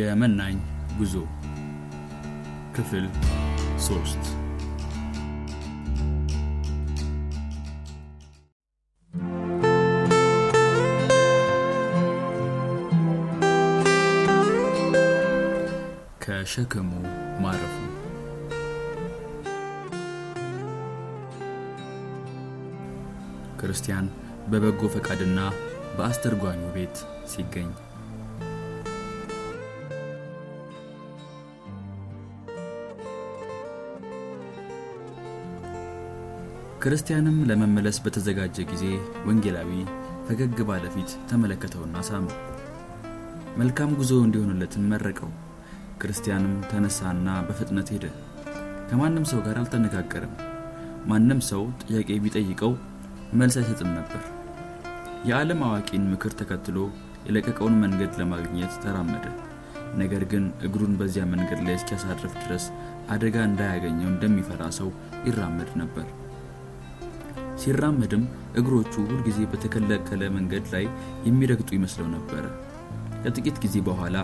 የመናኝ ጉዞ። ክፍል ሶስት። ከሸክሙ ማረፉ። ክርስቲያን በበጎ ፈቃድና በአስተርጓኙ ቤት ሲገኝ ክርስቲያንም ለመመለስ በተዘጋጀ ጊዜ ወንጌላዊ ፈገግ ባለ ፊት ተመለከተውና ሳመው። መልካም ጉዞ እንዲሆንለትም መረቀው። ክርስቲያንም ተነሳና በፍጥነት ሄደ። ከማንም ሰው ጋር አልተነጋገረም። ማንም ሰው ጥያቄ ቢጠይቀው መልስ አይሰጥም ነበር። የዓለም አዋቂን ምክር ተከትሎ የለቀቀውን መንገድ ለማግኘት ተራመደ። ነገር ግን እግሩን በዚያ መንገድ ላይ እስኪያሳርፍ ድረስ አደጋ እንዳያገኘው እንደሚፈራ ሰው ይራመድ ነበር። ሲራመድም እግሮቹ ሁልጊዜ በተከለከለ መንገድ ላይ የሚረግጡ ይመስለው ነበረ። ከጥቂት ጊዜ በኋላ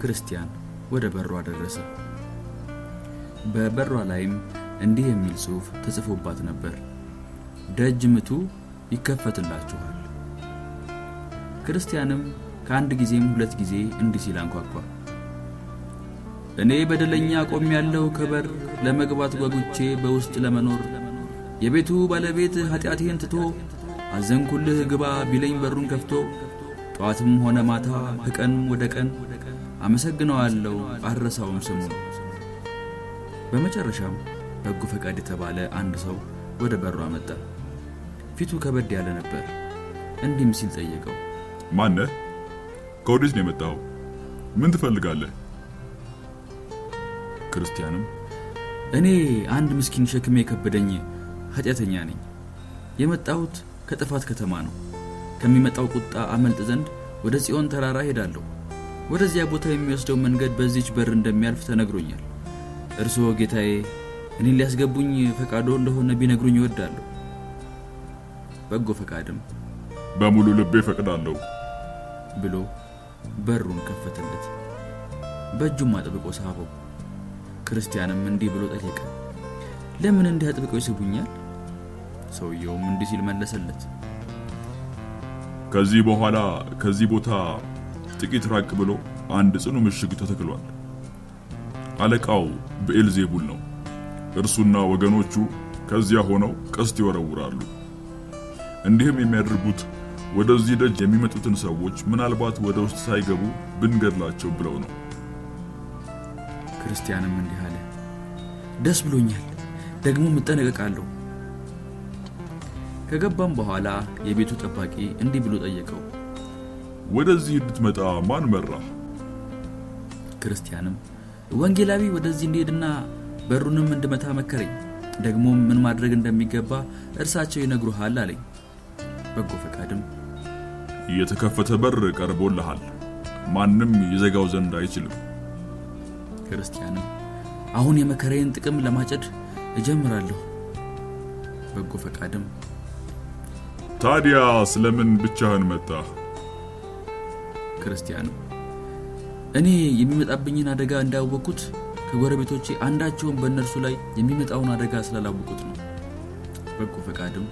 ክርስቲያን ወደ በሯ ደረሰ። በበሯ ላይም እንዲህ የሚል ጽሑፍ ተጽፎባት ነበር፣ ደጅ ምቱ ይከፈትላችኋል። ክርስቲያንም ከአንድ ጊዜም ሁለት ጊዜ እንዲህ ሲል አንኳኳ። እኔ በደለኛ ቆም ያለው ከበር ለመግባት ጓጉቼ በውስጥ ለመኖር የቤቱ ባለቤት ኃጢአቴን ትቶ አዘንኩልህ ግባ ቢለኝ በሩን ከፍቶ ጠዋትም ሆነ ማታ ከቀን ወደ ቀን አመሰግነዋለሁ አልረሳውም ስሙን። በመጨረሻም በጎ ፈቃድ የተባለ አንድ ሰው ወደ በሩ አመጣ። ፊቱ ከበድ ያለ ነበር። እንዲህም ሲል ጠየቀው፣ ማነህ? ከወዴት ነው የመጣው? ምን ትፈልጋለህ? ክርስቲያንም እኔ አንድ ምስኪን ሸክሜ የከበደኝ ኃጢአተኛ ነኝ። የመጣሁት ከጥፋት ከተማ ነው። ከሚመጣው ቁጣ አመልጥ ዘንድ ወደ ጽዮን ተራራ ሄዳለሁ። ወደዚያ ቦታ የሚወስደው መንገድ በዚች በር እንደሚያልፍ ተነግሮኛል። እርስዎ ጌታዬ እኔን ሊያስገቡኝ ፈቃዶ እንደሆነ ቢነግሩኝ ይወዳለሁ። በጎ ፈቃድም በሙሉ ልቤ ፈቅዳለሁ ብሎ በሩን ከፈተለት። በእጁም አጥብቆ ሳበው። ክርስቲያንም እንዲህ ብሎ ጠየቀ፣ ለምን እንዲህ አጥብቀው ይስቡኛል? ሰውየውም እንዲህ ሲል መለሰለት፣ ከዚህ በኋላ ከዚህ ቦታ ጥቂት ራቅ ብሎ አንድ ጽኑ ምሽግ ተተክሏል። አለቃው ብኤልዜቡል ነው። እርሱና ወገኖቹ ከዚያ ሆነው ቀስት ይወረውራሉ። እንዲህም የሚያደርጉት ወደዚህ ደጅ የሚመጡትን ሰዎች ምናልባት ወደ ውስጥ ሳይገቡ ብንገድላቸው ብለው ነው። ክርስቲያንም እንዲህ አለ፣ ደስ ብሎኛል፣ ደግሞ እጠነቀቃለሁ። ከገባም በኋላ የቤቱ ጠባቂ እንዲህ ብሎ ጠየቀው፣ ወደዚህ እንድትመጣ ማን መራህ? ክርስቲያንም ወንጌላዊ ወደዚህ እንዲሄድና በሩንም እንድመታ መከረኝ። ደግሞም ምን ማድረግ እንደሚገባ እርሳቸው ይነግሩሃል አለኝ። በጎ ፈቃድም የተከፈተ በር ቀርቦልሃል፣ ማንም ይዘጋው ዘንድ አይችልም። ክርስቲያንም አሁን የመከራዬን ጥቅም ለማጨድ እጀምራለሁ። በጎ ፈቃድም ታዲያ ስለምን ብቻህን መጣህ? ክርስቲያንም እኔ የሚመጣብኝን አደጋ እንዳወቅኩት ከጎረቤቶቼ አንዳቸውን በእነርሱ ላይ የሚመጣውን አደጋ ስላላወቁት ነው። በጎ ፈቃድም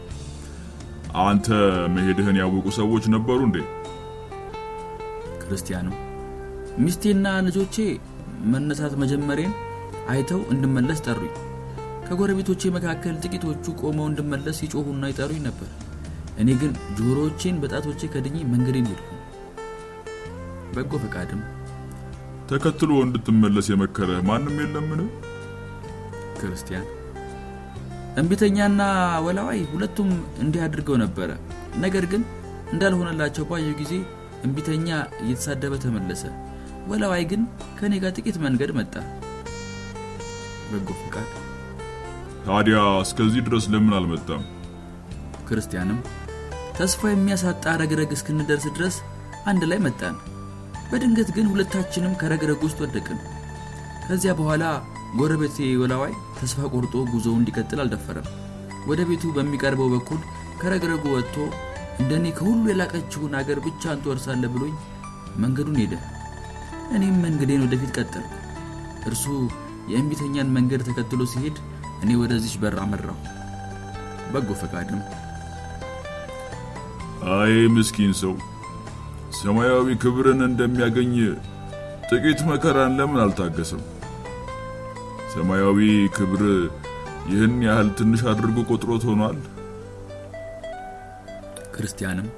አንተ መሄድህን ያወቁ ሰዎች ነበሩ እንዴ? ክርስቲያንም ሚስቴና ልጆቼ መነሳት መጀመሬን አይተው እንድመለስ ጠሩኝ። ከጎረቤቶቼ መካከል ጥቂቶቹ ቆመው እንድመለስ ይጮሁና ይጠሩኝ ነበር። እኔ ግን ጆሮዎቼን በጣቶቼ ከድኜ መንገዴን ሄድኩ። በጎ ፈቃድም ተከትሎ እንድትመለስ የመከረህ ማንም የለምን? ክርስቲያን እምቢተኛና ወላዋይ ሁለቱም እንዲህ አድርገው ነበረ። ነገር ግን እንዳልሆነላቸው ባየው ጊዜ እምቢተኛ እየተሳደበ ተመለሰ። ወላዋይ ግን ከኔ ጋር ጥቂት መንገድ መጣ። በጎ ፈቃድ ታዲያ እስከዚህ ድረስ ለምን አልመጣም? ክርስቲያንም ተስፋ የሚያሳጣ ረግረግ እስክንደርስ ድረስ አንድ ላይ መጣን። በድንገት ግን ሁለታችንም ከረግረግ ውስጥ ወደቅን። ከዚያ በኋላ ጎረቤቴ ወላዋይ ተስፋ ቆርጦ ጉዞው እንዲቀጥል አልደፈረም። ወደ ቤቱ በሚቀርበው በኩል ከረግረጉ ወጥቶ እንደኔ ከሁሉ የላቀችውን አገር ብቻ ትወርሳለህ ብሎኝ መንገዱን ሄደ። እኔም መንገዴን ወደፊት ቀጠል። እርሱ የእምቢተኛን መንገድ ተከትሎ ሲሄድ እኔ ወደዚች በር አመራሁ። በጎ ፈቃድም አይ ምስኪን ሰው ሰማያዊ ክብርን እንደሚያገኝ ጥቂት መከራን ለምን አልታገሰም? ሰማያዊ ክብር ይህን ያህል ትንሽ አድርጎ ቆጥሮት ሆኗል። ክርስቲያንም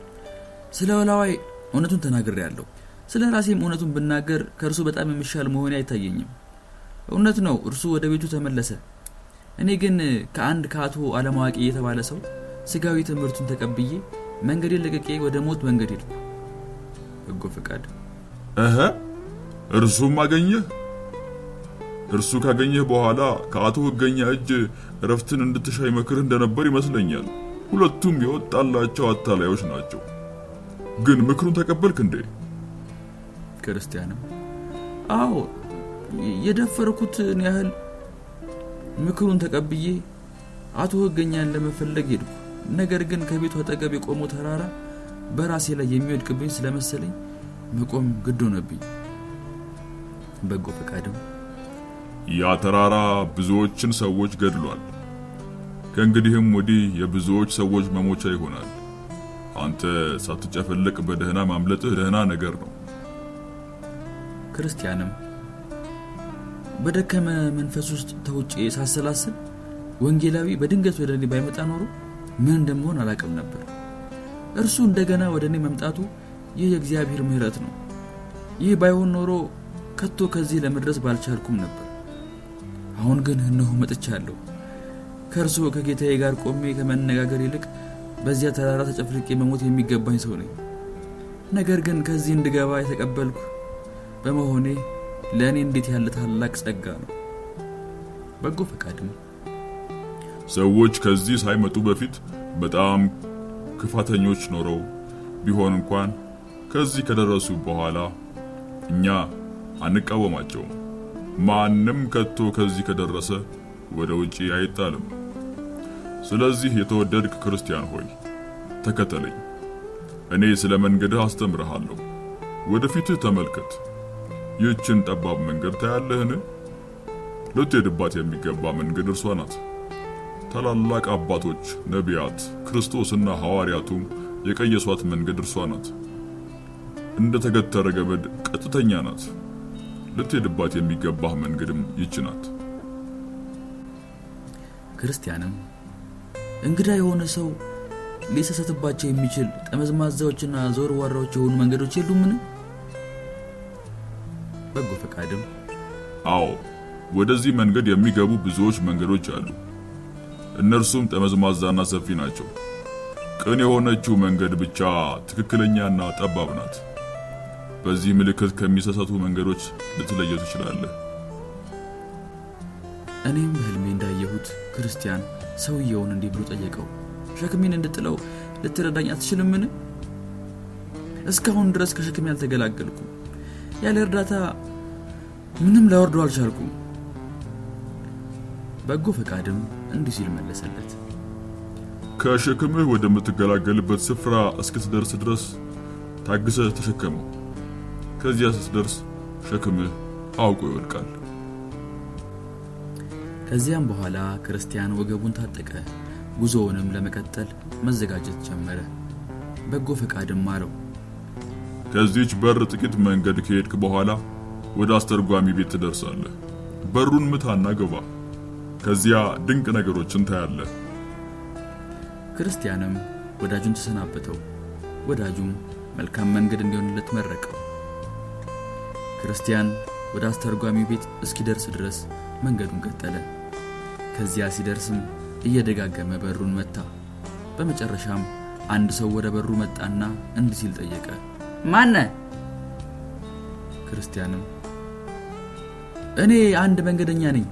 ስለ ወላዋይ እውነቱን ተናግሬያለሁ። ስለ ራሴም እውነቱን ብናገር ከእርሱ በጣም የሚሻል መሆኔ አይታየኝም። እውነት ነው፣ እርሱ ወደ ቤቱ ተመለሰ። እኔ ግን ከአንድ ከአቶ አለማዋቂ የተባለ ሰው ስጋዊ ትምህርቱን ተቀብዬ መንገዴን ለቅቄ ወደ ሞት መንገድ ሄድኩ። በጎ ፈቃድ እህ እርሱም አገኘህ? እርሱ ካገኘህ በኋላ ከአቶ ህገኛ እጅ እረፍትን እንድትሻ ይመክርህ እንደነበር ይመስለኛል። ሁለቱም የወጣላቸው አታላዮች ናቸው። ግን ምክሩን ተቀበልክ እንዴ? ክርስቲያንም አዎ የደፈርኩትን ያህል ምክሩን ተቀብዬ አቶ ህገኛን ለመፈለግ ሄድኩ። ነገር ግን ከቤቱ አጠገብ የቆመው ተራራ በራሴ ላይ የሚወድቅብኝ ስለመሰለኝ መቆም ግድ ሆነብኝ። በጎ ፈቃድም ያ ተራራ ብዙዎችን ሰዎች ገድሏል። ከእንግዲህም ወዲህ የብዙዎች ሰዎች መሞቻ ይሆናል። አንተ ሳትጨፈለቅ በደህና ማምለጥህ ደህና ነገር ነው። ክርስቲያንም በደከመ መንፈስ ውስጥ ተውጬ ሳሰላስል ወንጌላዊ በድንገት ወደ እኔ ባይመጣ ኖሮ ምን እንደምሆን አላውቅም ነበር። እርሱ እንደገና ወደ እኔ መምጣቱ ይህ የእግዚአብሔር ምሕረት ነው። ይህ ባይሆን ኖሮ ከቶ ከዚህ ለመድረስ ባልቻልኩም ነበር። አሁን ግን እነሆ መጥቻለሁ። ከእርሱ ከጌታዬ ጋር ቆሜ ከመነጋገር ይልቅ በዚያ ተራራ ተጨፍልቄ መሞት የሚገባኝ ሰው ነኝ። ነገር ግን ከዚህ እንድገባ የተቀበልኩ በመሆኔ ለእኔ እንዴት ያለ ታላቅ ጸጋ ነው። በጎ ፈቃድም ሰዎች ከዚህ ሳይመጡ በፊት በጣም ክፋተኞች ኖረው ቢሆን እንኳን ከዚህ ከደረሱ በኋላ እኛ አንቃወማቸውም። ማንም ከቶ ከዚህ ከደረሰ ወደ ውጪ አይጣልም። ስለዚህ የተወደድክ ክርስቲያን ሆይ ተከተለኝ። እኔ ስለ መንገድህ አስተምርሃለሁ። ወደፊትህ ተመልከት። ይህችን ጠባብ መንገድ ታያለህን? ልትሄድባት የሚገባ መንገድ እርሷ ናት። ታላላቅ አባቶች፣ ነቢያት፣ ክርስቶስና ሐዋርያቱም የቀየሷት መንገድ እርሷ ናት። እንደ ተገተረ ገመድ ቀጥተኛ ናት። ልትሄድባት የሚገባህ መንገድም ይች ናት። ክርስቲያንም እንግዳ የሆነ ሰው ሊሰሰትባቸው የሚችል ጠመዝማዛዎችና ዘወርዋራዎች የሆኑ መንገዶች የሉምን? በጎ ፈቃድም አዎ፣ ወደዚህ መንገድ የሚገቡ ብዙዎች መንገዶች አሉ። እነርሱም ጠመዝማዛና ሰፊ ናቸው። ቅን የሆነችው መንገድ ብቻ ትክክለኛና ጠባብ ናት። በዚህ ምልክት ከሚሰሰቱ መንገዶች ልትለየው ትችላለህ። እኔም በህልሜ እንዳየሁት ክርስቲያን ሰውየውን እንዲህ ብሎ ጠየቀው፣ ሸክሜን እንድጥለው ልትረዳኝ አትችልምን? እስካሁን ድረስ ከሸክሜ አልተገላገልኩም። ያለ እርዳታ ምንም ላወርደው አልቻልኩም። በጎ ፈቃድም እንዲህ ሲል መለሰለት፣ ከሸክምህ ወደምትገላገልበት ስፍራ እስክትደርስ ድረስ ታግሰህ ተሸከመው። ከዚያ ስትደርስ ሸክምህ አውቆ ይወድቃል። ከዚያም በኋላ ክርስቲያን ወገቡን ታጠቀ፣ ጉዞውንም ለመቀጠል መዘጋጀት ጀመረ። በጎ ፈቃድም አለው፣ ከዚች በር ጥቂት መንገድ ከሄድክ በኋላ ወደ አስተርጓሚ ቤት ትደርሳለህ። በሩን ምታና ግባ። ከዚያ ድንቅ ነገሮችን ታያለህ። ክርስቲያንም ወዳጁን ተሰናበተው፣ ወዳጁም መልካም መንገድ እንዲሆንለት መረቀው። ክርስቲያን ወደ አስተርጓሚ ቤት እስኪደርስ ድረስ መንገዱን ቀጠለ። ከዚያ ሲደርስም እየደጋገመ በሩን መታ። በመጨረሻም አንድ ሰው ወደ በሩ መጣና እንዲህ ሲል ጠየቀ፣ ማነ? ክርስቲያንም እኔ አንድ መንገደኛ ነኝ።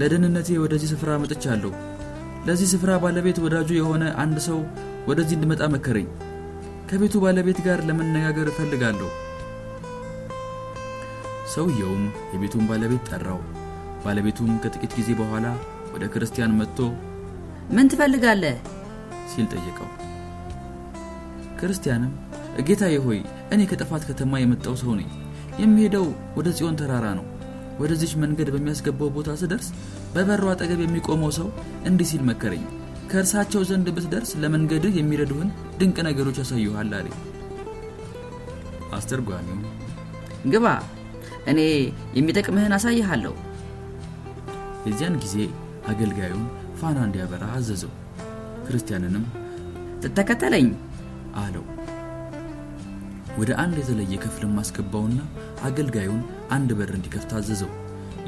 ለደህንነቴ ወደዚህ ስፍራ መጥቻለሁ። ለዚህ ስፍራ ባለቤት ወዳጁ የሆነ አንድ ሰው ወደዚህ እንድመጣ መከረኝ። ከቤቱ ባለቤት ጋር ለመነጋገር እፈልጋለሁ። ሰውየውም የቤቱን ባለቤት ጠራው። ባለቤቱም ከጥቂት ጊዜ በኋላ ወደ ክርስቲያን መጥቶ ምን ትፈልጋለህ? ሲል ጠየቀው። ክርስቲያንም ጌታዬ ሆይ እኔ ከጥፋት ከተማ የመጣው ሰው ነኝ። የሚሄደው ወደ ጽዮን ተራራ ነው። ወደዚች መንገድ በሚያስገባው ቦታ ስደርስ በበሩ አጠገብ የሚቆመው ሰው እንዲህ ሲል መከረኝ። ከእርሳቸው ዘንድ ብትደርስ ለመንገድህ የሚረዱህን ድንቅ ነገሮች ያሳዩሃል አለ። አስተርጓሚው ግባ፣ እኔ የሚጠቅምህን አሳይሃለሁ። የዚያን ጊዜ አገልጋዩን ፋና እንዲያበራ አዘዘው። ክርስቲያንንም ትተከተለኝ አለው። ወደ አንድ የተለየ ክፍልም አስገባውና አገልጋዩን አንድ በር እንዲከፍት አዘዘው።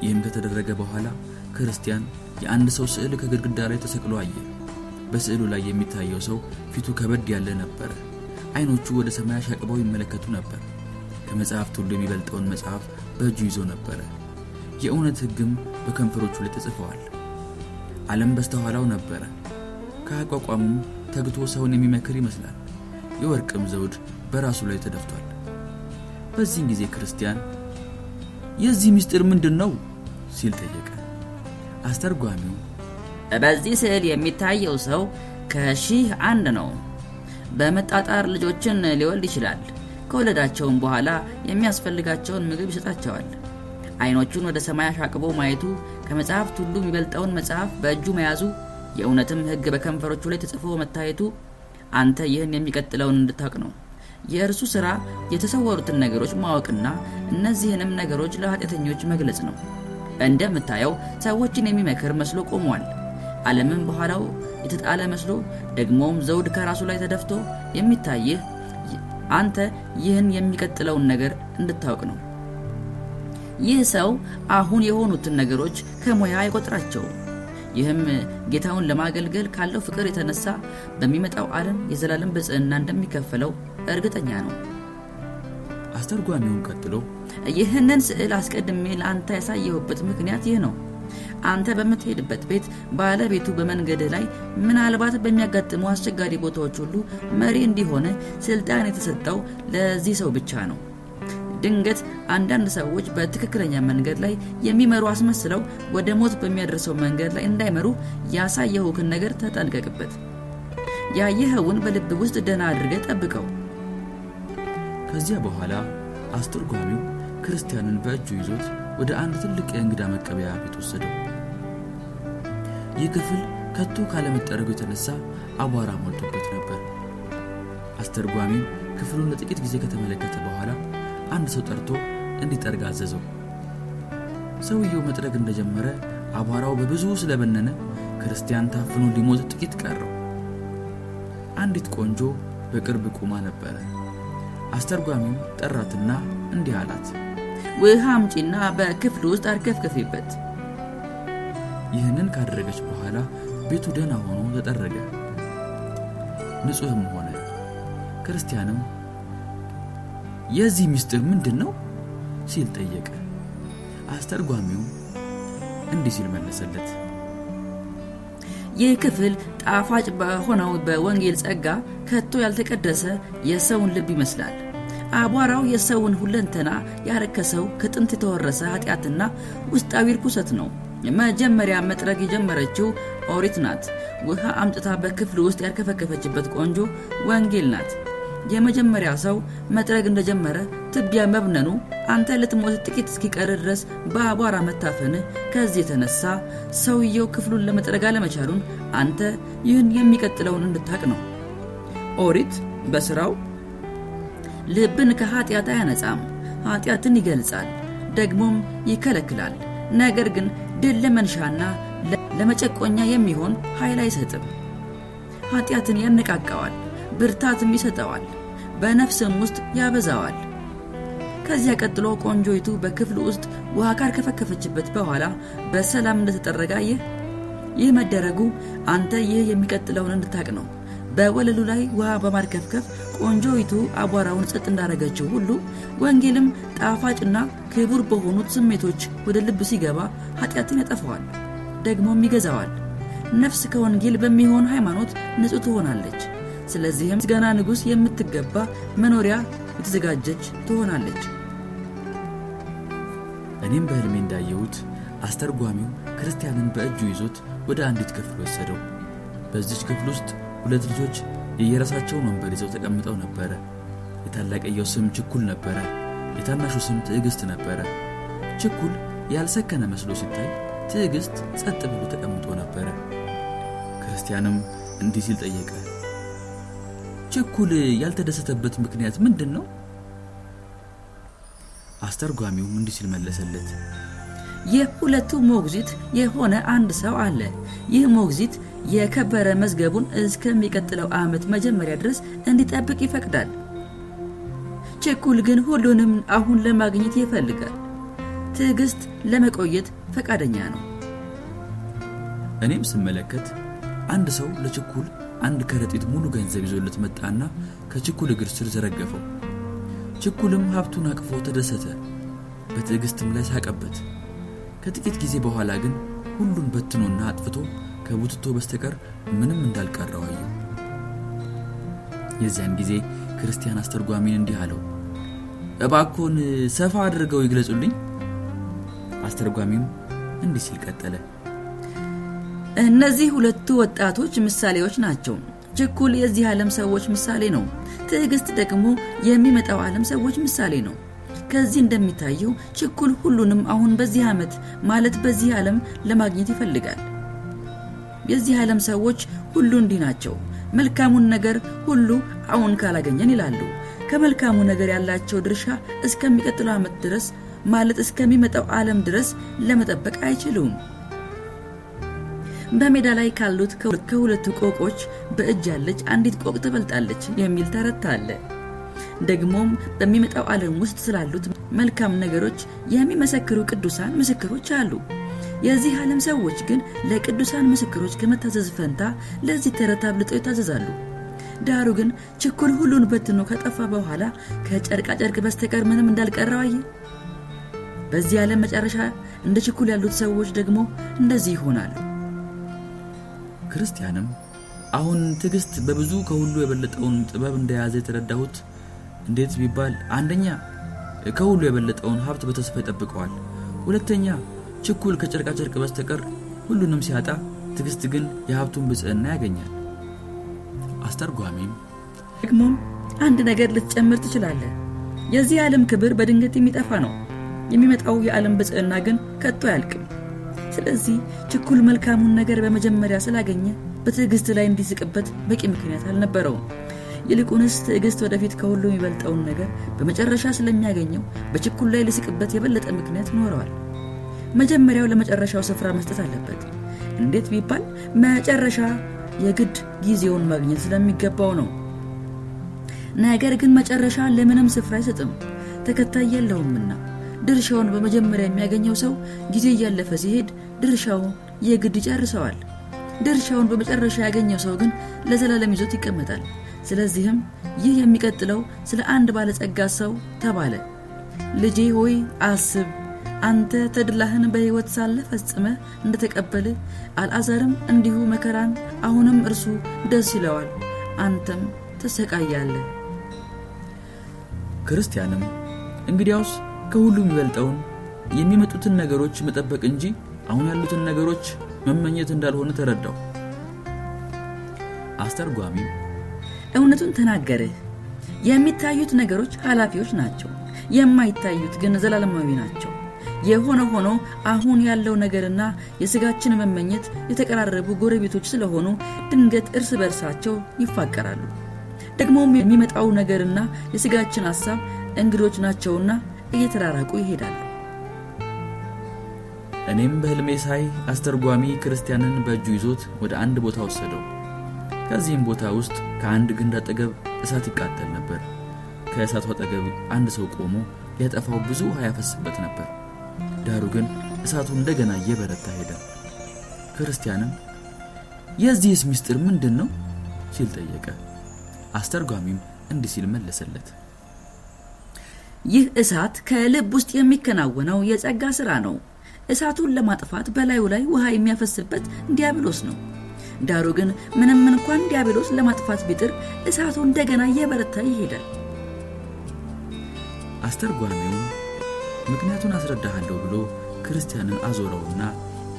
ይህም ከተደረገ በኋላ ክርስቲያን የአንድ ሰው ስዕል ከግድግዳ ላይ ተሰቅሎ አየ። በስዕሉ ላይ የሚታየው ሰው ፊቱ ከበድ ያለ ነበረ። አይኖቹ ወደ ሰማይ አሻቅበው ይመለከቱ ነበር። ከመጽሐፍት ሁሉ የሚበልጠውን መጽሐፍ በእጁ ይዞ ነበረ። የእውነት ሕግም በከንፈሮቹ ላይ ተጽፈዋል። ዓለም በስተኋላው ነበረ። ከአቋቋሙም ተግቶ ሰውን የሚመክር ይመስላል። የወርቅም ዘውድ በራሱ ላይ ተደፍቷል። በዚህን ጊዜ ክርስቲያን የዚህ ምስጢር ምንድን ነው ሲል ጠየቀ። አስተርጓሚው በዚህ ስዕል የሚታየው ሰው ከሺህ አንድ ነው። በመጣጣር ልጆችን ሊወልድ ይችላል። ከወለዳቸውም በኋላ የሚያስፈልጋቸውን ምግብ ይሰጣቸዋል። አይኖቹን ወደ ሰማይ አሻቅቦ ማየቱ፣ ከመጽሐፍት ሁሉ የሚበልጠውን መጽሐፍ በእጁ መያዙ፣ የእውነትም ሕግ በከንፈሮቹ ላይ ተጽፎ መታየቱ አንተ ይህን የሚቀጥለውን እንድታውቅ ነው። የእርሱ ሥራ የተሰወሩትን ነገሮች ማወቅና እነዚህንም ነገሮች ለኃጢአተኞች መግለጽ ነው። እንደምታየው ሰዎችን የሚመክር መስሎ ቆሟል። ዓለምም በኋላው የተጣለ መስሎ ደግሞም ዘውድ ከራሱ ላይ ተደፍቶ የሚታይህ አንተ ይህን የሚቀጥለውን ነገር እንድታውቅ ነው። ይህ ሰው አሁን የሆኑትን ነገሮች ከሙያ አይቆጥራቸውም። ይህም ጌታውን ለማገልገል ካለው ፍቅር የተነሳ በሚመጣው ዓለም የዘላለም ብጽዕና እንደሚከፈለው እርግጠኛ ነው። አስተርጓሚውን ቀጥሎ ይህንን ስዕል አስቀድሜ ለአንተ ያሳየሁበት ምክንያት ይህ ነው። አንተ በምትሄድበት ቤት ባለቤቱ በመንገድህ ላይ ምናልባት በሚያጋጥሙ አስቸጋሪ ቦታዎች ሁሉ መሪ እንዲሆን ስልጣን የተሰጠው ለዚህ ሰው ብቻ ነው። ድንገት አንዳንድ ሰዎች በትክክለኛ መንገድ ላይ የሚመሩ አስመስለው ወደ ሞት በሚያደርሰው መንገድ ላይ እንዳይመሩ ያሳየሁህን ነገር ተጠንቀቅበት። ያየኸውን በልብ ውስጥ ደህና አድርገህ ጠብቀው። ከዚያ በኋላ አስተርጓሚው ክርስቲያንን በእጁ ይዞት ወደ አንድ ትልቅ የእንግዳ መቀበያ ቤት ወሰደው። ይህ ክፍል ከቶ ካለመጠረጉ የተነሳ አቧራ ሞልቶበት ነበር። አስተርጓሚው ክፍሉን ለጥቂት ጊዜ ከተመለከተ በኋላ አንድ ሰው ጠርቶ እንዲጠርግ አዘዘው። ሰውየው መጥረግ እንደጀመረ አቧራው በብዙ ስለበነነ ክርስቲያን ታፍኖ ሊሞት ጥቂት ቀረው። አንዲት ቆንጆ በቅርብ ቁማ ነበረ። አስተርጓሚው ጠራትና እንዲህ አላት፣ ውሃ አምጪና በክፍል ውስጥ አርከፍክፊበት። ይህንን ካደረገች በኋላ ቤቱ ደህና ሆኖ ተጠረገ፣ ንጹሕም ሆነ። ክርስቲያንም የዚህ ምስጢር ምንድን ነው ሲል ጠየቀ። አስተርጓሚው እንዲህ ሲል መለሰለት፣ ይህ ክፍል ጣፋጭ በሆነው በወንጌል ጸጋ ከቶ ያልተቀደሰ የሰውን ልብ ይመስላል። አቧራው የሰውን ሁለንተና ያረከሰው ከጥንት የተወረሰ ኃጢአትና ውስጣዊ ርኩሰት ነው። መጀመሪያ መጥረግ የጀመረችው ኦሪት ናት። ውሃ አምጥታ በክፍል ውስጥ ያርከፈከፈችበት ቆንጆ ወንጌል ናት። የመጀመሪያ ሰው መጥረግ እንደጀመረ ትቢያ መብነኑ አንተ ልትሞት ጥቂት እስኪቀር ድረስ በአቧራ መታፈን ከዚህ የተነሳ ሰውየው ክፍሉን ለመጥረግ አለመቻሉን አንተ ይህን የሚቀጥለውን እንድታቅ ነው። ኦሪት በስራው ልብን ከኃጢአት አያነጻም፣ ኃጢአትን ይገልጻል፣ ደግሞም ይከለክላል። ነገር ግን ድል ለመንሻና ለመጨቆኛ የሚሆን ኃይል አይሰጥም። ኃጢአትን ያነቃቃዋል ብርታትም ይሰጠዋል፣ በነፍስም ውስጥ ያበዛዋል። ከዚያ ቀጥሎ ቆንጆይቱ በክፍሉ ውስጥ ውሃ ካርከፈከፈችበት በኋላ በሰላም እንደተጠረጋ ይህ ይህ መደረጉ አንተ ይህ የሚቀጥለውን እንድታቅ ነው። በወለሉ ላይ ውሃ በማርከፍከፍ ቆንጆይቱ አቧራውን ጸጥ እንዳረገችው ሁሉ ወንጌልም ጣፋጭና ክቡር በሆኑት ስሜቶች ወደ ልብ ሲገባ ኃጢአትን ያጠፋዋል፣ ደግሞም ይገዛዋል። ነፍስ ከወንጌል በሚሆን ሃይማኖት ንጹሕ ትሆናለች። ስለዚህም ምስጋና ንጉሥ የምትገባ መኖሪያ የተዘጋጀች ትሆናለች። እኔም በሕልሜ እንዳየሁት አስተርጓሚው ክርስቲያንን በእጁ ይዞት ወደ አንዲት ክፍል ወሰደው። በዚች ክፍል ውስጥ ሁለት ልጆች የየራሳቸውን ወንበር ይዘው ተቀምጠው ነበረ። የታላቀየው ስም ችኩል ነበረ። የታናሹ ስም ትዕግስት ነበረ። ችኩል ያልሰከነ መስሎ ሲታይ ትዕግስት ጸጥ ብሎ ተቀምጦ ነበረ። ክርስቲያንም እንዲህ ሲል ጠየቀ፣ ችኩል ያልተደሰተበት ምክንያት ምንድን ነው? አስተርጓሚውም እንዲህ ሲል መለሰለት፣ የሁለቱ ሞግዚት የሆነ አንድ ሰው አለ። ይህ ሞግዚት የከበረ መዝገቡን እስከሚቀጥለው ዓመት መጀመሪያ ድረስ እንዲጠብቅ ይፈቅዳል። ችኩል ግን ሁሉንም አሁን ለማግኘት ይፈልጋል። ትዕግስት ለመቆየት ፈቃደኛ ነው። እኔም ስመለከት አንድ ሰው ለችኩል አንድ ከረጢት ሙሉ ገንዘብ ይዞለት መጣና ከችኩል እግር ስር ዘረገፈው። ችኩልም ሀብቱን አቅፎ ተደሰተ፣ በትዕግስትም ላይ ሳቀበት። ከጥቂት ጊዜ በኋላ ግን ሁሉን በትኖና አጥፍቶ ከቡትቶ በስተቀር ምንም እንዳልቀረው አየሁ። የዚያን ጊዜ ክርስቲያን አስተርጓሚን እንዲህ አለው፣ እባኮን ሰፋ አድርገው ይግለጹልኝ። አስተርጓሚም እንዲህ ሲል ቀጠለ፣ እነዚህ ሁለቱ ወጣቶች ምሳሌዎች ናቸው። ችኩል የዚህ ዓለም ሰዎች ምሳሌ ነው። ትዕግስት ደግሞ የሚመጣው ዓለም ሰዎች ምሳሌ ነው። ከዚህ እንደሚታየው ችኩል ሁሉንም አሁን በዚህ ዓመት ማለት በዚህ ዓለም ለማግኘት ይፈልጋል። የዚህ ዓለም ሰዎች ሁሉ እንዲህ ናቸው። መልካሙን ነገር ሁሉ አሁን ካላገኘን ይላሉ። ከመልካሙ ነገር ያላቸው ድርሻ እስከሚቀጥለው ዓመት ድረስ ማለት እስከሚመጣው ዓለም ድረስ ለመጠበቅ አይችሉም። በሜዳ ላይ ካሉት ከሁለቱ ቆቆች በእጅ ያለች አንዲት ቆቅ ትበልጣለች የሚል ተረት አለ። ደግሞም በሚመጣው ዓለም ውስጥ ስላሉት መልካም ነገሮች የሚመሰክሩ ቅዱሳን ምስክሮች አሉ። የዚህ ዓለም ሰዎች ግን ለቅዱሳን ምስክሮች ከመታዘዝ ፈንታ ለዚህ ተረት አብልጠው ይታዘዛሉ። ዳሩ ግን ችኩል ሁሉን በትኖ ከጠፋ በኋላ ከጨርቃ ጨርቅ በስተቀር ምንም እንዳልቀረው አየ። በዚህ ዓለም መጨረሻ እንደ ችኩል ያሉት ሰዎች ደግሞ እንደዚህ ይሆናሉ። ክርስቲያንም አሁን ትዕግስት በብዙ ከሁሉ የበለጠውን ጥበብ እንደያዘ የተረዳሁት እንዴት ቢባል አንደኛ ከሁሉ የበለጠውን ሀብት በተስፋ ይጠብቀዋል። ሁለተኛ ችኩል ከጨርቃጨርቅ በስተቀር ሁሉንም ሲያጣ፣ ትዕግስት ግን የሀብቱን ብጽዕና ያገኛል። አስተርጓሚም ደግሞም አንድ ነገር ልትጨምር ትችላለህ። የዚህ ዓለም ክብር በድንገት የሚጠፋ ነው። የሚመጣው የዓለም ብጽዕና ግን ከቶ አያልቅም። ስለዚህ ችኩል መልካሙን ነገር በመጀመሪያ ስላገኘ በትዕግስት ላይ እንዲስቅበት በቂ ምክንያት አልነበረውም። ይልቁንስ ትዕግስት ወደፊት ከሁሉ የሚበልጠውን ነገር በመጨረሻ ስለሚያገኘው በችኩል ላይ ሊስቅበት የበለጠ ምክንያት ይኖረዋል። መጀመሪያው ለመጨረሻው ስፍራ መስጠት አለበት። እንዴት ቢባል መጨረሻ የግድ ጊዜውን ማግኘት ስለሚገባው ነው። ነገር ግን መጨረሻ ለምንም ስፍራ አይሰጥም፣ ተከታይ የለውምና። ድርሻውን በመጀመሪያ የሚያገኘው ሰው ጊዜ እያለፈ ሲሄድ ድርሻውን የግድ ይጨርሰዋል። ድርሻውን በመጨረሻ ያገኘው ሰው ግን ለዘላለም ይዞት ይቀመጣል። ስለዚህም ይህ የሚቀጥለው ስለ አንድ ባለጸጋ ሰው ተባለ። ልጄ ሆይ አስብ፣ አንተ ተድላህን በሕይወት ሳለ ፈጽመ እንደተቀበል አልዓዛርም እንዲሁ መከራን፣ አሁንም እርሱ ደስ ይለዋል፣ አንተም ተሰቃያለህ። ክርስቲያንም እንግዲያውስ ከሁሉ የሚበልጠውን የሚመጡትን ነገሮች መጠበቅ እንጂ አሁን ያሉትን ነገሮች መመኘት እንዳልሆነ ተረዳው። አስተርጓሚም እውነቱን ተናገርህ። የሚታዩት ነገሮች ኃላፊዎች ናቸው፣ የማይታዩት ግን ዘላለማዊ ናቸው። የሆነ ሆኖ አሁን ያለው ነገርና የስጋችን መመኘት የተቀራረቡ ጎረቤቶች ስለሆኑ ድንገት እርስ በርሳቸው ይፋቀራሉ። ደግሞም የሚመጣው ነገርና የስጋችን ሐሳብ እንግዶች ናቸውና እየተራራቁ ይሄዳሉ። እኔም በሕልሜ ሳይ አስተርጓሚ ክርስቲያንን በእጁ ይዞት ወደ አንድ ቦታ ወሰደው። ከዚህም ቦታ ውስጥ ከአንድ ግንድ አጠገብ እሳት ይቃጠል ነበር። ከእሳቱ አጠገብ አንድ ሰው ቆሞ ሊያጠፋው ብዙ ውሃ ያፈስበት ነበር። ዳሩ ግን እሳቱ እንደገና እየበረታ ሄደ። ክርስቲያንም የዚህስ ምስጢር ምንድን ነው ሲል ጠየቀ። አስተርጓሚም እንዲህ ሲል መለሰለት። ይህ እሳት ከልብ ውስጥ የሚከናወነው የጸጋ ሥራ ነው። እሳቱን ለማጥፋት በላዩ ላይ ውሃ የሚያፈስበት ዲያብሎስ ነው። ዳሩ ግን ምንም እንኳን ዲያብሎስ ለማጥፋት ቢጥር እሳቱ እንደገና እየበረታ ይሄዳል። አስተርጓሚውም ምክንያቱን አስረዳሃለሁ ብሎ ክርስቲያንን አዞረውና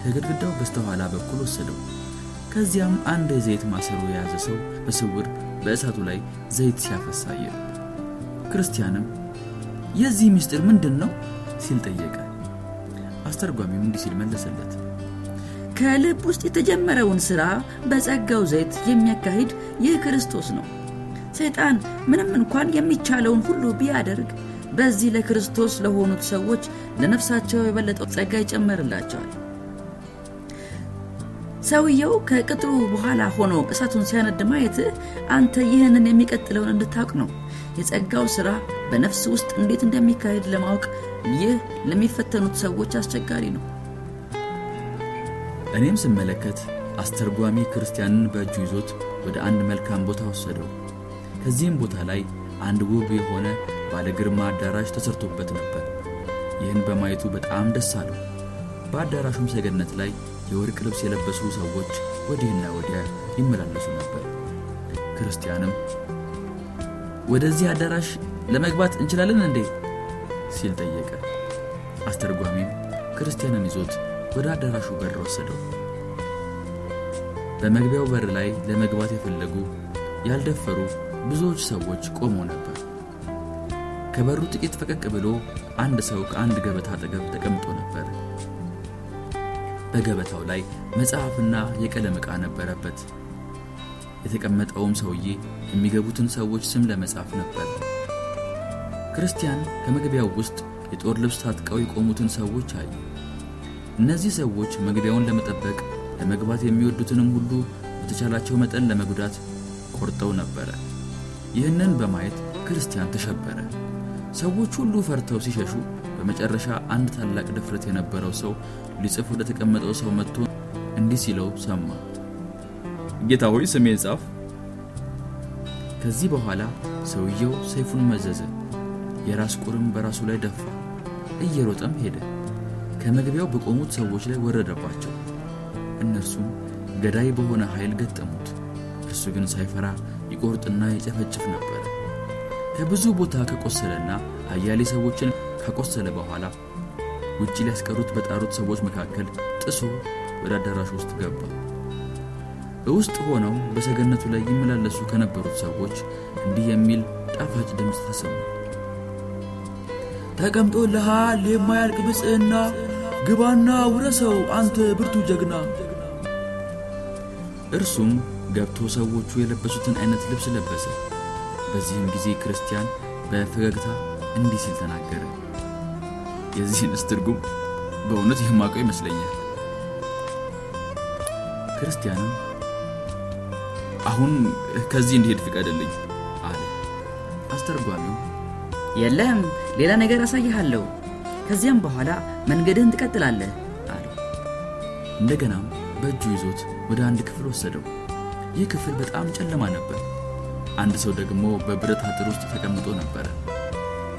ከግድግዳው በስተኋላ በኩል ወሰደው። ከዚያም አንድ የዘይት ማሰሮ የያዘ ሰው በስውር በእሳቱ ላይ ዘይት ሲያፈስ አየ። ክርስቲያንም የዚህ ምስጢር ምንድን ነው ሲል ጠየቀ። አስተርጓሚም እንዲህ ሲል መለሰለት። ከልብ ውስጥ የተጀመረውን ሥራ በጸጋው ዘይት የሚያካሂድ ይህ ክርስቶስ ነው። ሰይጣን ምንም እንኳን የሚቻለውን ሁሉ ቢያደርግ በዚህ ለክርስቶስ ለሆኑት ሰዎች ለነፍሳቸው የበለጠው ጸጋ ይጨመርላቸዋል። ሰውየው ከቅጥሩ በኋላ ሆኖ እሳቱን ሲያነድ ማየትህ አንተ ይህንን የሚቀጥለውን እንድታውቅ ነው። የጸጋው ሥራ በነፍስ ውስጥ እንዴት እንደሚካሄድ ለማወቅ ይህ ለሚፈተኑት ሰዎች አስቸጋሪ ነው። እኔም ስመለከት አስተርጓሚ ክርስቲያንን በእጁ ይዞት ወደ አንድ መልካም ቦታ ወሰደው። ከዚህም ቦታ ላይ አንድ ውብ የሆነ ባለ ግርማ አዳራሽ ተሰርቶበት ነበር። ይህን በማየቱ በጣም ደስ አለው። በአዳራሹም ሰገነት ላይ የወርቅ ልብስ የለበሱ ሰዎች ወዲህና ወዲያ ይመላለሱ ነበር። ክርስቲያንም ወደዚህ አዳራሽ ለመግባት እንችላለን እንዴ ሲል ጠየቀ። አስተርጓሚም ክርስቲያንን ይዞት ወደ አዳራሹ በር ወሰደው። በመግቢያው በር ላይ ለመግባት የፈለጉ ያልደፈሩ ብዙዎች ሰዎች ቆመው ነበር። ከበሩ ጥቂት ፈቀቅ ብሎ አንድ ሰው ከአንድ ገበታ አጠገብ ተቀምጦ ነበር። በገበታው ላይ መጽሐፍና የቀለም ዕቃ ነበረበት። የተቀመጠውም ሰውዬ የሚገቡትን ሰዎች ስም ለመጻፍ ነበር። ክርስቲያን ከመግቢያው ውስጥ የጦር ልብስ ታጥቀው የቆሙትን ሰዎች አየ። እነዚህ ሰዎች መግቢያውን ለመጠበቅ ለመግባት የሚወዱትንም ሁሉ በተቻላቸው መጠን ለመጉዳት ቆርጠው ነበረ። ይህንን በማየት ክርስቲያን ተሸበረ። ሰዎች ሁሉ ፈርተው ሲሸሹ በመጨረሻ አንድ ታላቅ ድፍረት የነበረው ሰው ሊጽፍ ወደ ተቀመጠው ሰው መጥቶ እንዲህ ሲለው ሰማ። ጌታ ሆይ ስሜን ጻፍ። ከዚህ በኋላ ሰውየው ሰይፉን መዘዘ፣ የራስ ቁርም በራሱ ላይ ደፋ፣ እየሮጠም ሄደ። ከመግቢያው በቆሙት ሰዎች ላይ ወረደባቸው። እነርሱም ገዳይ በሆነ ኃይል ገጠሙት። እርሱ ግን ሳይፈራ ይቆርጥና ይጨፈጭፍ ነበር። ከብዙ ቦታ ከቆሰለና አያሌ ሰዎችን ካቆሰለ በኋላ ውጭ ሊያስቀሩት በጣሩት ሰዎች መካከል ጥሶ ወደ አዳራሽ ውስጥ ገባ። በውስጥ ሆነው በሰገነቱ ላይ ይመላለሱ ከነበሩት ሰዎች እንዲህ የሚል ጣፋጭ ድምፅ ተሰማ። ተቀምጦልሃል የማያልቅ ብፅዕና፣ ግባና ውረሰው አንተ ብርቱ ጀግና። እርሱም ገብቶ ሰዎቹ የለበሱትን አይነት ልብስ ለበሰ። በዚህም ጊዜ ክርስቲያን በፈገግታ እንዲህ ሲል ተናገረ። የዚህንስ ትርጉም በእውነት የማውቀው ይመስለኛል። ክርስቲያንም አሁን ከዚህ እንዲሄድ ፍቀድልኝ አለ። አስተርጓሚው የለም ሌላ ነገር አሳይሃለሁ፣ ከዚያም በኋላ መንገድህን ትቀጥላለህ አለው። እንደገናም በእጁ ይዞት ወደ አንድ ክፍል ወሰደው። ይህ ክፍል በጣም ጨለማ ነበር። አንድ ሰው ደግሞ በብረት አጥር ውስጥ ተቀምጦ ነበረ።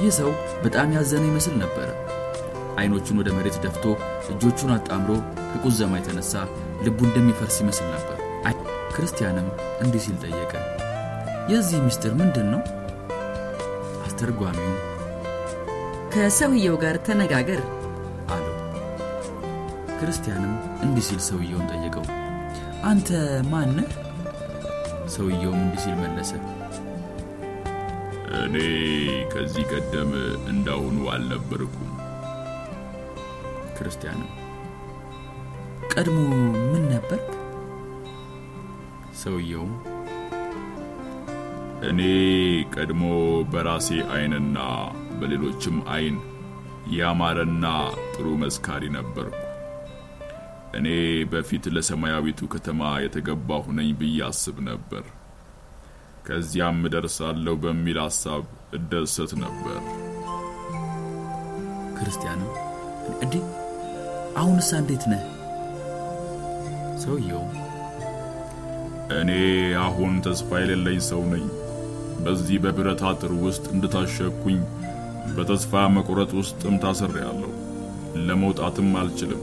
ይህ ሰው በጣም ያዘነ ይመስል ነበረ። አይኖቹን ወደ መሬት ደፍቶ እጆቹን አጣምሮ ከቁዘማ የተነሳ ልቡ እንደሚፈርስ ይመስል ነበር። ክርስቲያንም እንዲህ ሲል ጠየቀ፣ የዚህ ምስጢር ምንድን ነው? አስተርጓሚውም ከሰውየው ጋር ተነጋገር አለው። ክርስቲያንም እንዲህ ሲል ሰውየውን ጠየቀው፣ አንተ ማነህ? ሰውየውም እንዲህ ሲል መለሰ፣ እኔ ከዚህ ቀደም እንዳሁኑ አልነበርኩም። ክርስቲያንም ቀድሞ ምን ነበርክ? ሰውየውም እኔ ቀድሞ በራሴ ዓይንና በሌሎችም ዓይን ያማረና ጥሩ መስካሪ ነበርኩ። እኔ በፊት ለሰማያዊቱ ከተማ የተገባሁ ነኝ ብዬ አስብ ነበር። ከዚያም እደርሳለሁ በሚል ሐሳብ እደሰት ነበር። ክርስቲያንም እንዲህ አሁንሳ እንዴት ነህ? ሰውየውም እኔ አሁን ተስፋ የሌለኝ ሰው ነኝ። በዚህ በብረት አጥር ውስጥ እንድታሸኩኝ በተስፋ መቁረጥ ውስጥም ታስሬአለሁ። ለመውጣትም አልችልም።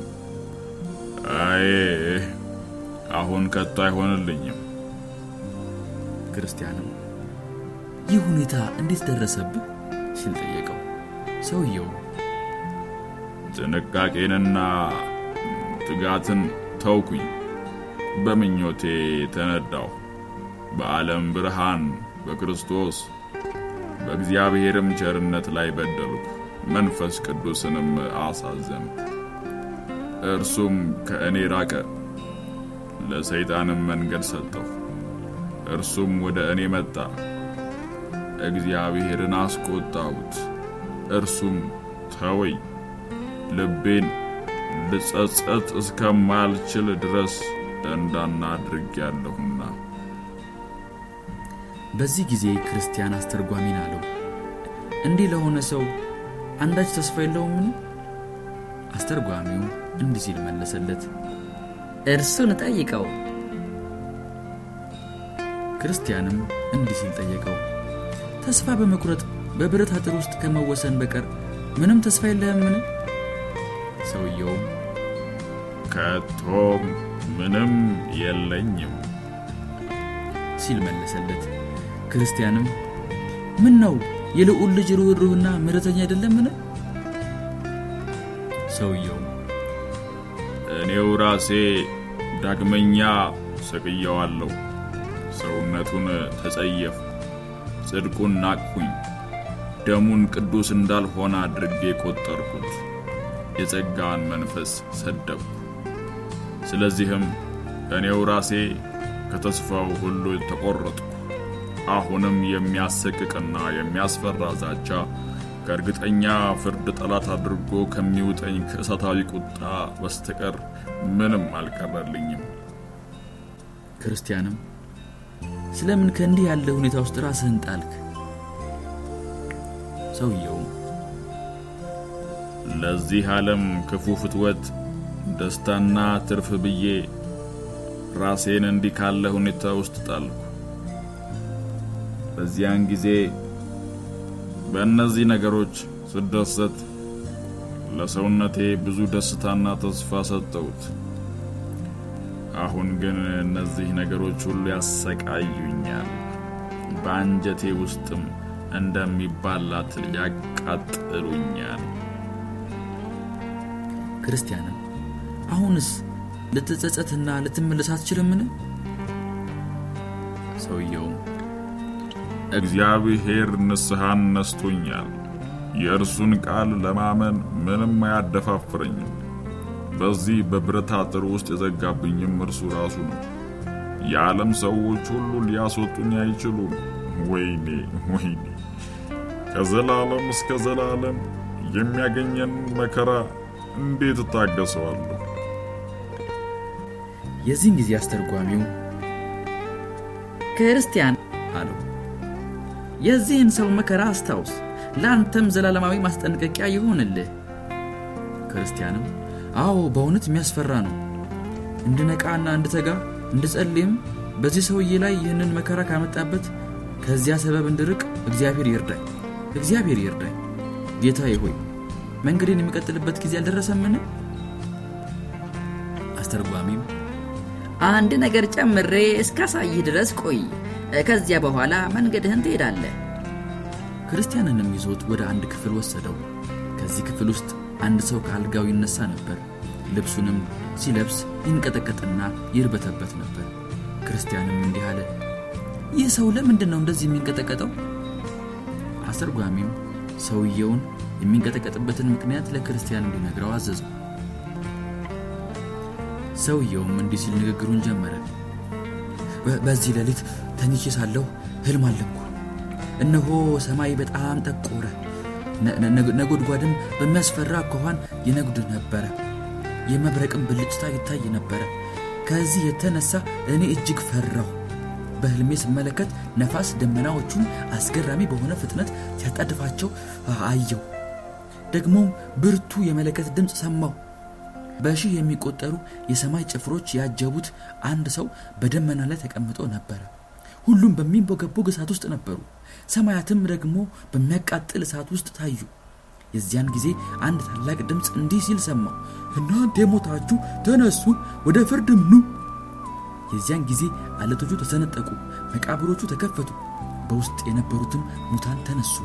አይ አሁን ከቶ አይሆንልኝም። ክርስቲያንም ይህ ሁኔታ እንዴት ደረሰብህ ሲል ጠየቀው። ሰውየው ጥንቃቄንና ትጋትን ተውኩኝ። በምኞቴ ተነዳሁ። በዓለም ብርሃን በክርስቶስ በእግዚአብሔርም ቸርነት ላይ በደልኩ፣ መንፈስ ቅዱስንም አሳዘንኩ። እርሱም ከእኔ ራቀ፣ ለሰይጣንም መንገድ ሰጠሁ። እርሱም ወደ እኔ መጣ፣ እግዚአብሔርን አስቆጣሁት። እርሱም ተወኝ፣ ልቤን ልጸጸት እስከማልችል ድረስ እንዳናድርጌያለሁና። በዚህ ጊዜ ክርስቲያን አስተርጓሚን አለው፣ እንዲህ ለሆነ ሰው አንዳች ተስፋ የለውምን? አስተርጓሚው እንዲህ ሲል መለሰለት፣ እርሱን ጠይቀው። ክርስቲያንም እንዲህ ሲል ጠየቀው፣ ተስፋ በመቁረጥ በብረት አጥር ውስጥ ከመወሰን በቀር ምንም ተስፋ የለህምን? ሰውየውም ከቶም ምንም የለኝም ሲል መለሰለት። ክርስቲያንም ምን ነው የልዑል ልጅ ርኅሩህና ምሕረተኛ አይደለምን? ሰውየውም እኔው ራሴ ዳግመኛ ሰቅየዋለሁ። ሰውነቱን ተጸየፍ፣ ጽድቁን ናቅሁኝ፣ ደሙን ቅዱስ እንዳልሆነ አድርጌ ቆጠርኩት፣ የጸጋን መንፈስ ሰደብኩ። ስለዚህም እኔው ራሴ ከተስፋው ሁሉ ተቆረጥኩ። አሁንም የሚያሰቅቅና የሚያስፈራ ዛቻ ከእርግጠኛ ፍርድ ጠላት አድርጎ ከሚውጠኝ ከእሳታዊ ቁጣ በስተቀር ምንም አልቀረልኝም። ክርስቲያንም ስለምን ከእንዲህ ያለ ሁኔታ ውስጥ ራስህን ጣልክ? ሰውየውም ለዚህ ዓለም ክፉ ፍትወት ደስታና ትርፍ ብዬ ራሴን እንዲህ ካለ ሁኔታ ውስጥ ጣልኩ። በዚያን ጊዜ በእነዚህ ነገሮች ስደሰት ለሰውነቴ ብዙ ደስታና ተስፋ ሰጠሁት። አሁን ግን እነዚህ ነገሮች ሁሉ ያሰቃዩኛል፣ በአንጀቴ ውስጥም እንደሚባላ ትል ያቃጥሉኛል። ክርስቲያንም አሁንስ ልትጸጸትና ልትመለስ አትችልምን? ሰውየውም እግዚአብሔር ንስሐን ነስቶኛል። የእርሱን ቃል ለማመን ምንም አያደፋፍረኝም። በዚህ በብረት አጥር ውስጥ የዘጋብኝም እርሱ ራሱ ነው። የዓለም ሰዎች ሁሉ ሊያስወጡኝ አይችሉም። ወይኔ ወይኔ! ከዘላለም እስከ ዘላለም የሚያገኘን መከራ እንዴት እታገሰዋለሁ? የዚህን ጊዜ አስተርጓሚው ክርስቲያን አለው የዚህን ሰው መከራ አስታውስ፣ ለአንተም ዘላለማዊ ማስጠንቀቂያ ይሆንልህ። ክርስቲያንም አዎ በእውነት የሚያስፈራ ነው። እንድነቃና እንድተጋ እንድጸልይም በዚህ ሰውዬ ላይ ይህንን መከራ ካመጣበት ከዚያ ሰበብ እንድርቅ እግዚአብሔር ይርዳኝ፣ እግዚአብሔር ይርዳኝ። ጌታዬ ሆይ መንገዴን የሚቀጥልበት ጊዜ አልደረሰምን? አስተርጓሚም አንድ ነገር ጨምሬ እስካሳይህ ድረስ ቆይ፣ ከዚያ በኋላ መንገድህን ትሄዳለህ። ክርስቲያንንም ይዞት ወደ አንድ ክፍል ወሰደው። ከዚህ ክፍል ውስጥ አንድ ሰው ከአልጋው ይነሳ ነበር። ልብሱንም ሲለብስ ይንቀጠቀጥና ይርበተበት ነበር። ክርስቲያንም እንዲህ አለ፣ ይህ ሰው ለምንድን ነው እንደዚህ የሚንቀጠቀጠው? አስተርጓሚም ሰውየውን የሚንቀጠቀጥበትን ምክንያት ለክርስቲያን እንዲነግረው አዘዘው። ሰውየውም እንዲህ ሲል ንግግሩን ጀመረ። በዚህ ሌሊት ተኝቼ ሳለሁ ህልም አለምኩ። እነሆ ሰማይ በጣም ጠቆረ፣ ነጎድጓድም በሚያስፈራ አኳኋን ይነጉድ ነበረ። የመብረቅም ብልጭታ ይታይ ነበረ። ከዚህ የተነሳ እኔ እጅግ ፈራሁ። በህልሜ ስመለከት ነፋስ ደመናዎቹን አስገራሚ በሆነ ፍጥነት ሲያጣድፋቸው አየሁ። ደግሞም ብርቱ የመለከት ድምፅ ሰማሁ። በሺህ የሚቆጠሩ የሰማይ ጭፍሮች ያጀቡት አንድ ሰው በደመና ላይ ተቀምጦ ነበረ። ሁሉም በሚንቦገቦግ እሳት ውስጥ ነበሩ። ሰማያትም ደግሞ በሚያቃጥል እሳት ውስጥ ታዩ። የዚያን ጊዜ አንድ ታላቅ ድምፅ እንዲህ ሲል ሰማሁ፣ እናንተ የሞታችሁ ተነሱ፣ ወደ ፍርድም ኑ። የዚያን ጊዜ አለቶቹ ተሰነጠቁ፣ መቃብሮቹ ተከፈቱ፣ በውስጥ የነበሩትም ሙታን ተነሱ።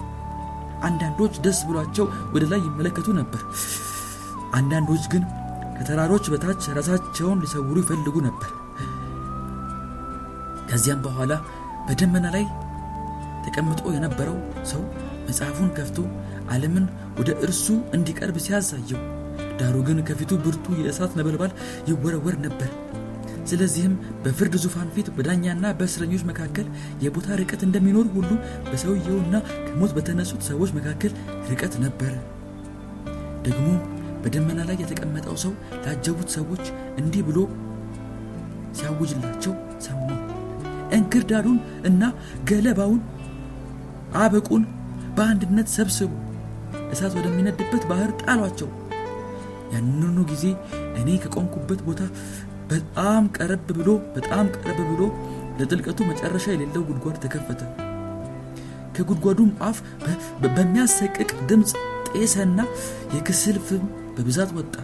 አንዳንዶች ደስ ብሏቸው ወደ ላይ ይመለከቱ ነበር። አንዳንዶች ግን ከተራሮች በታች ራሳቸውን ሊሰውሩ ይፈልጉ ነበር። ከዚያም በኋላ በደመና ላይ ተቀምጦ የነበረው ሰው መጽሐፉን ከፍቶ ዓለምን ወደ እርሱ እንዲቀርብ ሲያሳየው፣ ዳሩ ግን ከፊቱ ብርቱ የእሳት ነበልባል ይወረወር ነበር። ስለዚህም በፍርድ ዙፋን ፊት በዳኛና በእስረኞች መካከል የቦታ ርቀት እንደሚኖር ሁሉ በሰውየውና ከሞት በተነሱት ሰዎች መካከል ርቀት ነበረ። ደግሞ በደመና ላይ የተቀመጠው ሰው ላጀቡት ሰዎች እንዲህ ብሎ ሲያውጅላቸው እንክርዳዱን እና ገለባውን አበቁን በአንድነት ሰብስቡ፣ እሳት ወደሚነድበት ባህር ጣሏቸው። ያንኑ ጊዜ እኔ ከቆምኩበት ቦታ በጣም ቀረብ ብሎ በጣም ቀረብ ብሎ ለጥልቀቱ መጨረሻ የሌለው ጉድጓድ ተከፈተ። ከጉድጓዱም አፍ በሚያሰቅቅ ድምፅ ጤሰና የክስል ፍም በብዛት ወጣ።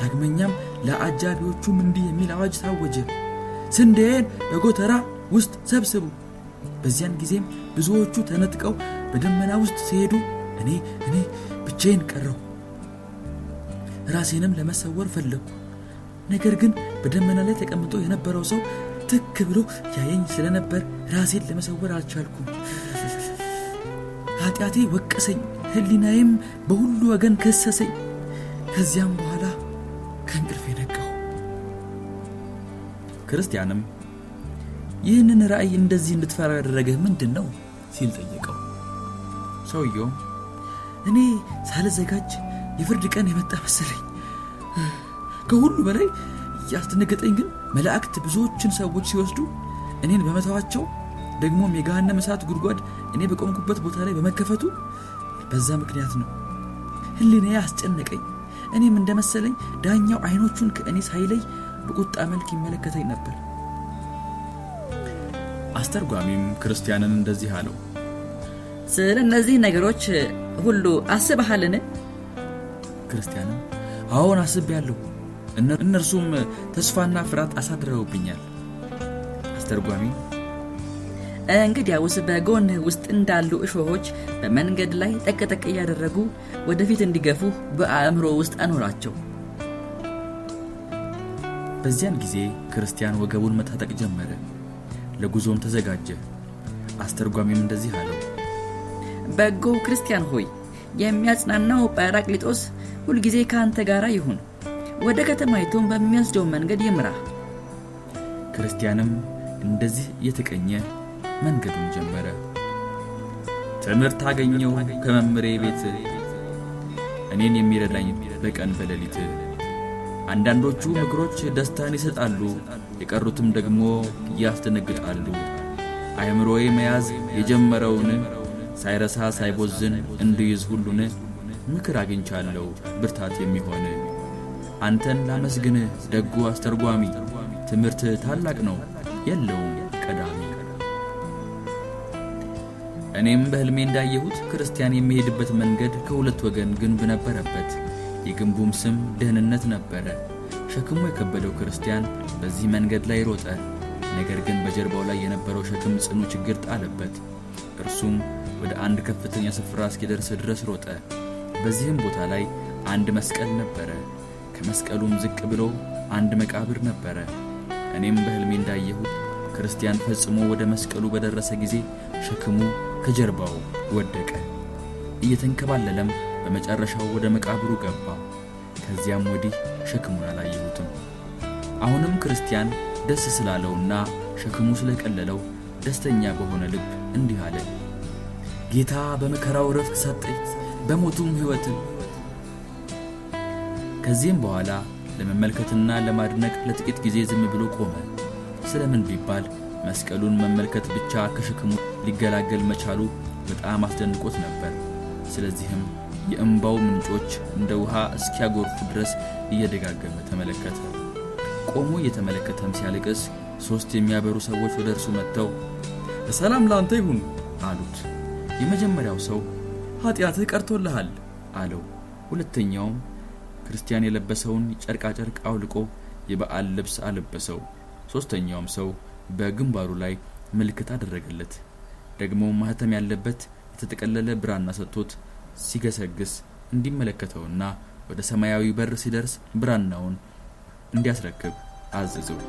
ዳግመኛም ለአጃቢዎቹም እንዲህ የሚል አዋጅ ታወጀ፣ ስንዴን በጎተራ ውስጥ ሰብስቡ። በዚያን ጊዜም ብዙዎቹ ተነጥቀው በደመና ውስጥ ሲሄዱ እኔ እኔ ብቻዬን ቀረሁ። ራሴንም ለመሰወር ፈለግኩ። ነገር ግን በደመና ላይ ተቀምጦ የነበረው ሰው ትክ ብሎ ያየኝ ስለነበር ራሴን ለመሰወር አልቻልኩም። ኃጢአቴ ወቀሰኝ፣ ሕሊናዬም በሁሉ ወገን ከሰሰኝ። ከዚያም በኋላ ከእንቅልፍ ነቃሁ። ክርስቲያንም ይህንን ራእይ እንደዚህ እንድትፈራ ያደረገህ ምንድን ነው ሲል ጠየቀው። ሰውየውም እኔ ሳልዘጋጅ የፍርድ ቀን የመጣ መሰለኝ። ከሁሉ በላይ ያስደነገጠኝ ግን መላእክት ብዙዎችን ሰዎች ሲወስዱ እኔን በመተዋቸው ደግሞም የገሃነም እሳት ጉድጓድ እኔ በቆምኩበት ቦታ ላይ በመከፈቱ በዛ ምክንያት ነው። ሕሊናዬ አስጨነቀኝ። እኔም እንደመሰለኝ ዳኛው አይኖቹን ከእኔ ሳይለይ በቁጣ መልክ ይመለከተኝ ነበር። አስተርጓሚም ክርስቲያንን እንደዚህ አለው። ስለ እነዚህ ነገሮች ሁሉ አስበሃልን? ክርስቲያንም አዎን አስቤያለሁ፣ እነርሱም ተስፋና ፍርሃት አሳድረውብኛል። አስተርጓሚ እንግዲያውስ በጎንህ ውስጥ እንዳሉ እሾሆች በመንገድ ላይ ጠቅጠቅ እያደረጉ ወደፊት እንዲገፉ በአእምሮ ውስጥ አኖራቸው። በዚያን ጊዜ ክርስቲያን ወገቡን መታጠቅ ጀመረ፣ ለጉዞም ተዘጋጀ። አስተርጓሚም እንደዚህ አለው። በጎ ክርስቲያን ሆይ የሚያጽናናው ጳራቅሊጦስ ሁልጊዜ ከአንተ ጋር ይሁን፣ ወደ ከተማይቱም በሚወስደው መንገድ ይምራ። ክርስቲያንም እንደዚህ እየተቀኘ መንገዱን ጀመረ። ትምህርት አገኘው ከመምሬ ቤት እኔን የሚረዳኝ በቀን በሌሊት። አንዳንዶቹ ምክሮች ደስታን ይሰጣሉ፣ የቀሩትም ደግሞ ያስደነግጣሉ። አእምሮዬ መያዝ የጀመረውን ሳይረሳ ሳይቦዝን እንድይዝ ሁሉን ምክር አግኝቻለሁ ብርታት የሚሆን አንተን ላመስግን ደጉ አስተርጓሚ፣ ትምህርት ታላቅ ነው የለውም ቀዳሚ። እኔም በሕልሜ እንዳየሁት ክርስቲያን የሚሄድበት መንገድ ከሁለት ወገን ግንብ ነበረበት። የግንቡም ስም ደህንነት ነበረ። ሸክሙ የከበደው ክርስቲያን በዚህ መንገድ ላይ ሮጠ። ነገር ግን በጀርባው ላይ የነበረው ሸክም ጽኑ ችግር ጣለበት። እርሱም ወደ አንድ ከፍተኛ ስፍራ እስኪደርስ ድረስ ሮጠ። በዚህም ቦታ ላይ አንድ መስቀል ነበረ። ከመስቀሉም ዝቅ ብሎ አንድ መቃብር ነበረ። እኔም በሕልሜ እንዳየሁት ክርስቲያን ፈጽሞ ወደ መስቀሉ በደረሰ ጊዜ ሸክሙ ከጀርባው ወደቀ። እየተንከባለለም በመጨረሻው ወደ መቃብሩ ገባ። ከዚያም ወዲህ ሸክሙን አላየሁትም። አሁንም ክርስቲያን ደስ ስላለውና ሸክሙ ስለቀለለው ደስተኛ በሆነ ልብ እንዲህ አለ። ጌታ በመከራው ረፍት ሰጠኝ፣ በሞቱም ሕይወትን። ከዚህም በኋላ ለመመልከትና ለማድነቅ ለጥቂት ጊዜ ዝም ብሎ ቆመ። ስለምን ቢባል መስቀሉን መመልከት ብቻ ከሸክሙ ሊገላገል መቻሉ በጣም አስደንቆት ነበር። ስለዚህም የእምባው ምንጮች እንደ ውሃ እስኪያጎርፉ ድረስ እየደጋገመ ተመለከተ። ቆሞ እየተመለከተም ሲያለቅስ ሦስት የሚያበሩ ሰዎች ወደ እርሱ መጥተው ሰላም ለአንተ ይሁን አሉት። የመጀመሪያው ሰው ኃጢአትህ ቀርቶልሃል አለው። ሁለተኛውም ክርስቲያን የለበሰውን ጨርቃጨርቅ አውልቆ የበዓል ልብስ አለበሰው። ሦስተኛውም ሰው በግንባሩ ላይ ምልክት አደረገለት። ደግሞ ማኅተም ያለበት የተጠቀለለ ብራና ሰጥቶት ሲገሰግስ እንዲመለከተውና ወደ ሰማያዊ በር ሲደርስ ብራናውን እንዲያስረክብ አዘዘው።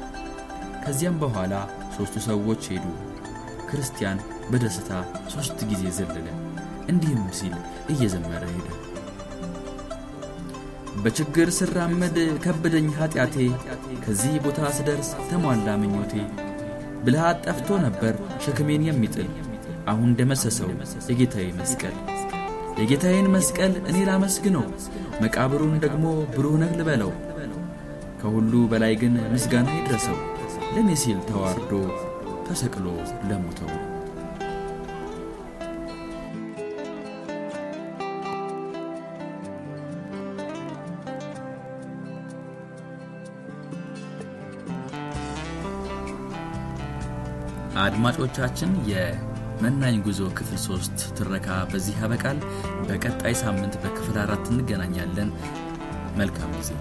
ከዚያም በኋላ ሦስቱ ሰዎች ሄዱ። ክርስቲያን በደስታ ሦስት ጊዜ ዘለለ። እንዲህም ሲል እየዘመረ ሄደ። በችግር ስራመድ ከበደኝ ኃጢአቴ፣ ከዚህ ቦታ ስደርስ ተሟላ ምኞቴ። ብልሃት ጠፍቶ ነበር ሸክሜን የሚጥል አሁን ደመሰሰው የጌታዬ መስቀል። የጌታዬን መስቀል እኔ ላመስግነው፣ መቃብሩን ደግሞ ብሩህ ነህ ልበለው። ከሁሉ በላይ ግን ምስጋና ይድረሰው ለእኔ ሲል ተዋርዶ ተሰቅሎ ለሞተው። አድማጮቻችን የመናኝ ጉዞ ክፍል ሶስት ትረካ በዚህ ያበቃል። በቀጣይ ሳምንት በክፍል አራት እንገናኛለን። መልካም ጊዜ